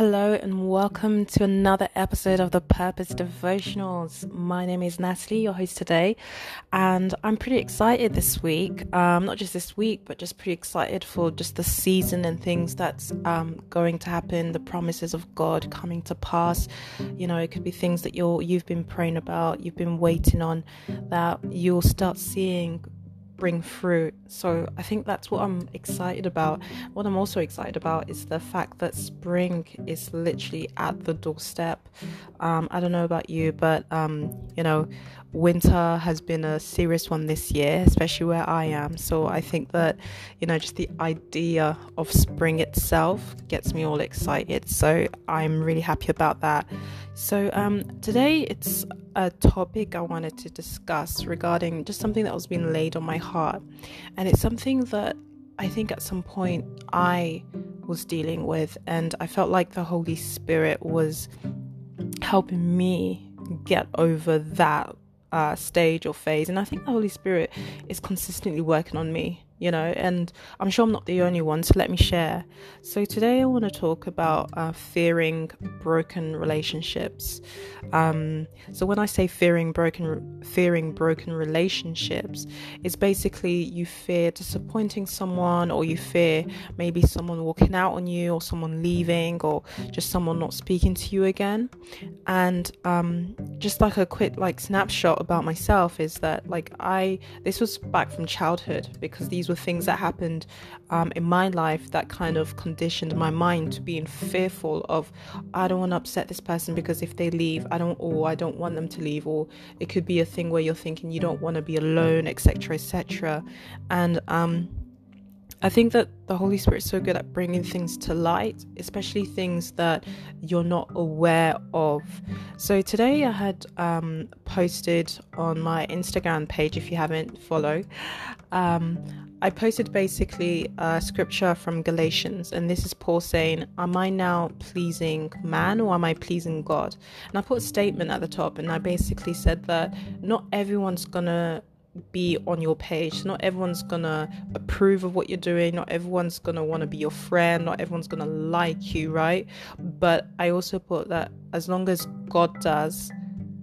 Hello and welcome to another episode of the Purpose Devotionals. My name is Natalie, your host today, and I'm pretty excited this week. Um, not just this week, but just pretty excited for just the season and things that's um, going to happen. The promises of God coming to pass. You know, it could be things that you're you've been praying about, you've been waiting on, that you'll start seeing bring fruit. So I think that's what I'm excited about. What I'm also excited about is the fact that spring is literally at the doorstep. Um, I don't know about you, but um, you know, winter has been a serious one this year, especially where I am. So I think that, you know, just the idea of spring itself gets me all excited. So I'm really happy about that. So um, today it's a topic I wanted to discuss regarding just something that was being laid on my heart. And it's something that I think at some point I was dealing with, and I felt like the Holy Spirit was helping me get over that uh, stage or phase. And I think the Holy Spirit is consistently working on me you know, and I'm sure I'm not the only one, so let me share. So, today I want to talk about uh, fearing broken relationships. Um, so, when I say fearing broken, fearing broken relationships, it's basically you fear disappointing someone, or you fear maybe someone walking out on you, or someone leaving, or just someone not speaking to you again. And um, just like a quick like snapshot about myself is that like I this was back from childhood because these were things that happened um, in my life that kind of conditioned my mind to being fearful of I don't want to upset this person because if they leave, I don't or I don't want them to leave, or it could be a thing where you're thinking you don't want to be alone, etc., etc. And um, I think that the Holy Spirit is so good at bringing things to light, especially things that you're not aware of. So today I had um, posted on my Instagram page, if you haven't follow, um, I posted basically a scripture from Galatians, and this is Paul saying, Am I now pleasing man or am I pleasing God? And I put a statement at the top, and I basically said that not everyone's gonna be on your page. Not everyone's gonna approve of what you're doing. Not everyone's gonna want to be your friend. Not everyone's gonna like you, right? But I also put that as long as God does,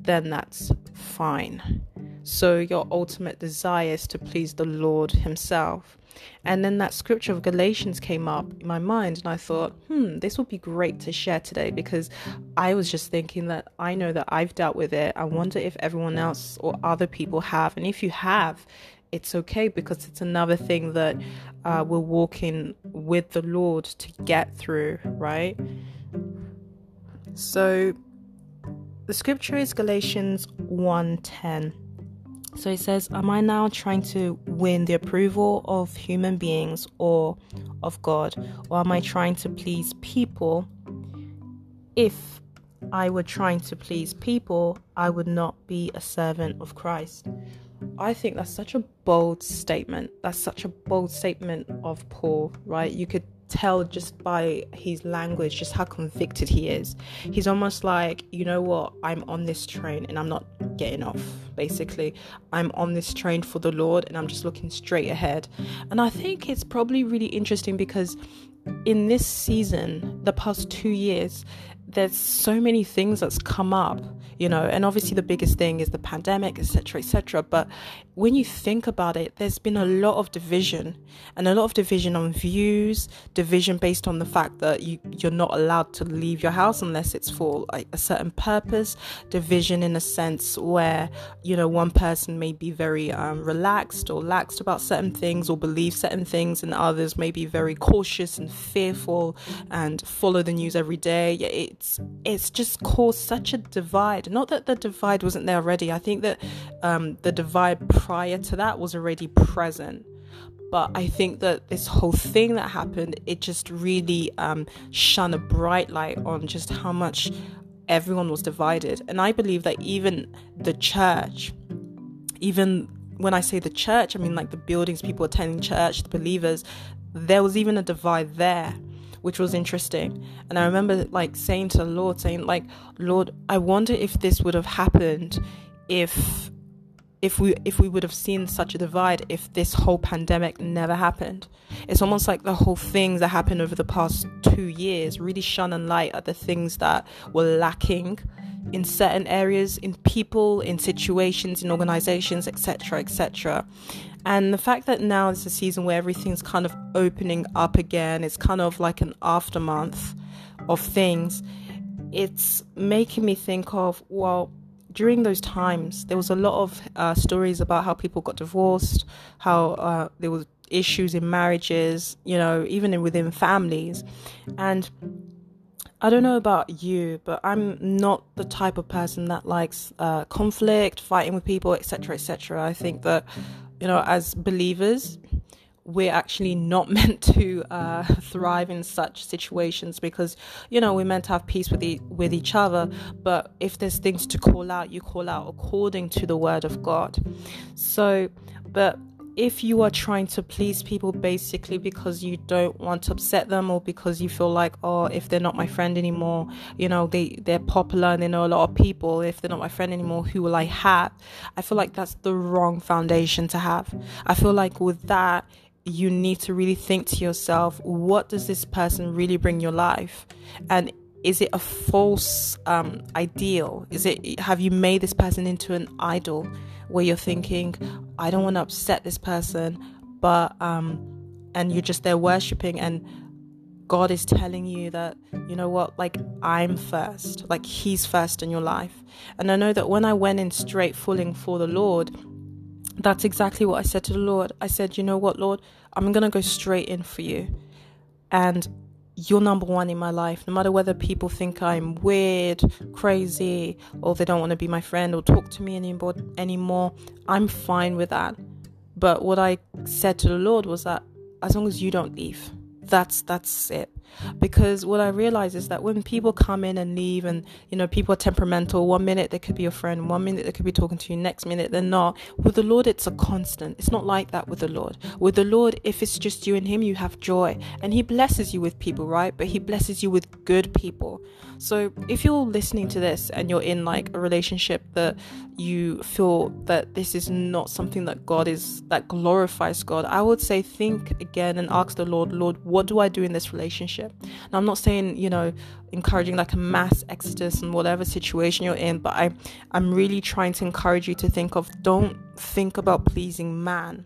then that's fine. So your ultimate desire is to please the Lord Himself. And then that scripture of Galatians came up in my mind, and I thought, hmm, this would be great to share today because I was just thinking that I know that I've dealt with it. I wonder if everyone else or other people have. And if you have, it's okay because it's another thing that uh, we're walking with the Lord to get through, right? So the scripture is Galatians 1:10 so it says, Am I now trying to win the approval of human beings or of God? Or am I trying to please people? If I were trying to please people, I would not be a servant of Christ. I think that's such a bold statement. That's such a bold statement of Paul, right? You could tell just by his language just how convicted he is. He's almost like, you know what, I'm on this train and I'm not getting off. Basically, I'm on this train for the Lord and I'm just looking straight ahead. And I think it's probably really interesting because in this season, the past two years, there's so many things that's come up you know and obviously the biggest thing is the pandemic etc etc but when you think about it there's been a lot of division and a lot of division on views division based on the fact that you you're not allowed to leave your house unless it's for like a certain purpose division in a sense where you know one person may be very um, relaxed or laxed about certain things or believe certain things and others may be very cautious and fearful and follow the news every day. It, it's it's just caused such a divide. Not that the divide wasn't there already. I think that um, the divide prior to that was already present. But I think that this whole thing that happened, it just really um, shone a bright light on just how much everyone was divided. And I believe that even the church, even when I say the church, I mean like the buildings, people attending church, the believers, there was even a divide there which was interesting. And I remember like saying to the Lord, saying, like, Lord, I wonder if this would have happened if if we if we would have seen such a divide if this whole pandemic never happened it's almost like the whole things that happened over the past two years really shone a light at the things that were lacking in certain areas in people in situations in organizations etc etc and the fact that now it's a season where everything's kind of opening up again it's kind of like an aftermath of things it's making me think of well during those times, there was a lot of uh, stories about how people got divorced, how uh, there was issues in marriages, you know, even in, within families, and I don't know about you, but I'm not the type of person that likes uh, conflict, fighting with people, etc., etc. I think that, you know, as believers, we're actually not meant to uh, thrive in such situations because you know we're meant to have peace with e- with each other. But if there's things to call out, you call out according to the word of God. So, but if you are trying to please people basically because you don't want to upset them or because you feel like oh if they're not my friend anymore you know they they're popular and they know a lot of people if they're not my friend anymore who will i have? I feel like that's the wrong foundation to have. I feel like with that you need to really think to yourself what does this person really bring your life? And is it a false um, ideal is it have you made this person into an idol where you're thinking i don't want to upset this person but um and you're just there worshiping and god is telling you that you know what like i'm first like he's first in your life and i know that when i went in straight fulling for the lord that's exactly what I said to the Lord. I said, You know what, Lord? I'm to go straight in for you. And you're number one in my life. No matter whether people think I'm weird, crazy, or they don't want to be my friend or talk to me anymore, anymore, I'm fine with that. But what I said to the Lord was that as long as you don't leave, that's that's it because what i realize is that when people come in and leave and you know people are temperamental one minute they could be your friend one minute they could be talking to you next minute they're not. With the lord it's a constant. It's not like that with the lord. With the lord if it's just you and him you have joy. And he blesses you with people right? But he blesses you with good people. So if you're listening to this and you're in like a relationship that you feel that this is not something that god is that glorifies god i would say think again and ask the lord lord what do i do in this relationship now, I'm not saying, you know, encouraging like a mass exodus in whatever situation you're in, but I, I'm really trying to encourage you to think of don't think about pleasing man.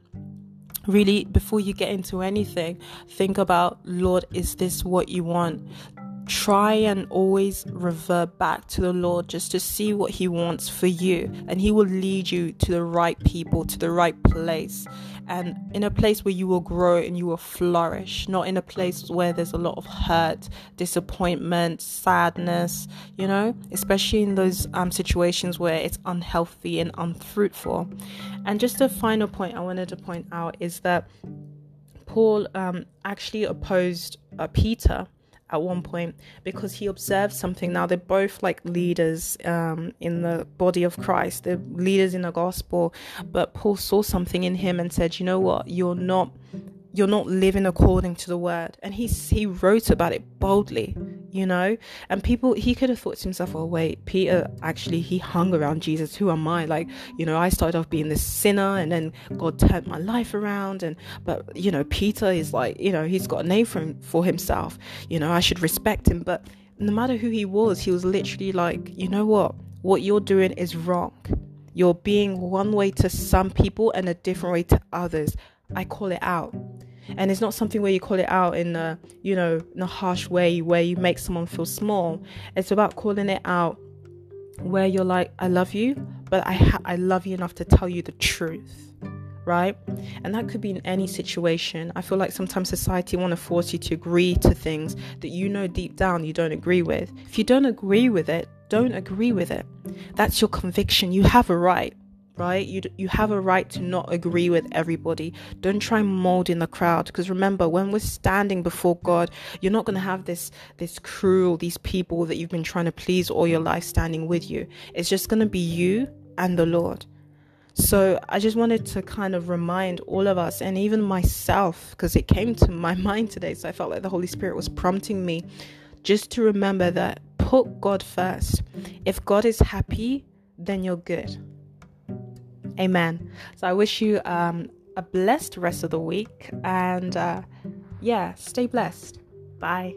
Really before you get into anything think about lord is this what you want try and always revert back to the Lord just to see what He wants for you, and He will lead you to the right people, to the right place, and in a place where you will grow and you will flourish, not in a place where there's a lot of hurt, disappointment, sadness, you know, especially in those um, situations where it's unhealthy and unfruitful. And just a final point I wanted to point out is that Paul um, actually opposed uh, Peter at one point because he observed something. Now they're both like leaders um, in the body of Christ, they're leaders in the gospel. But Paul saw something in him and said, "You know what? You're not you're not living according to the word and he he wrote about it boldly you know? And people he could have thought to himself oh wait peter actually he hung around jesus. Who am i? Like you know i started off being this sinner and then god turned my life around and but you know peter is like you know he's got a name for, for himself. You know i should respect him but no matter who he was he was literally like you know what? What you're doing is wrong. You're being one way to some people and a different way to others. I call it out. And it's not something where you call it out in a, you know, in a harsh way where you make someone feel small. It's about calling it out where you're like, I love you, but I ha- I love you enough to tell you the truth, right? And that could be in any situation. I feel like sometimes society want to force you to agree to things that you know deep down you don't agree with. If you don't agree with it, don't agree with it. That's your conviction. You have a right right? You you have a right to not agree with everybody. Don't try molding the crowd because remember, when we're standing before God, you're not going to have this this crew, these people that you've been trying to please all your life standing with you. It's just going to be you and the Lord. So I just wanted to kind of remind all of us and even myself because it came to my mind today. So I felt like the Holy Spirit was prompting me just to remember that put God first. If God is happy, then you're good Amen. So I wish you um, a blessed rest of the week and uh, yeah, stay blessed. Bye.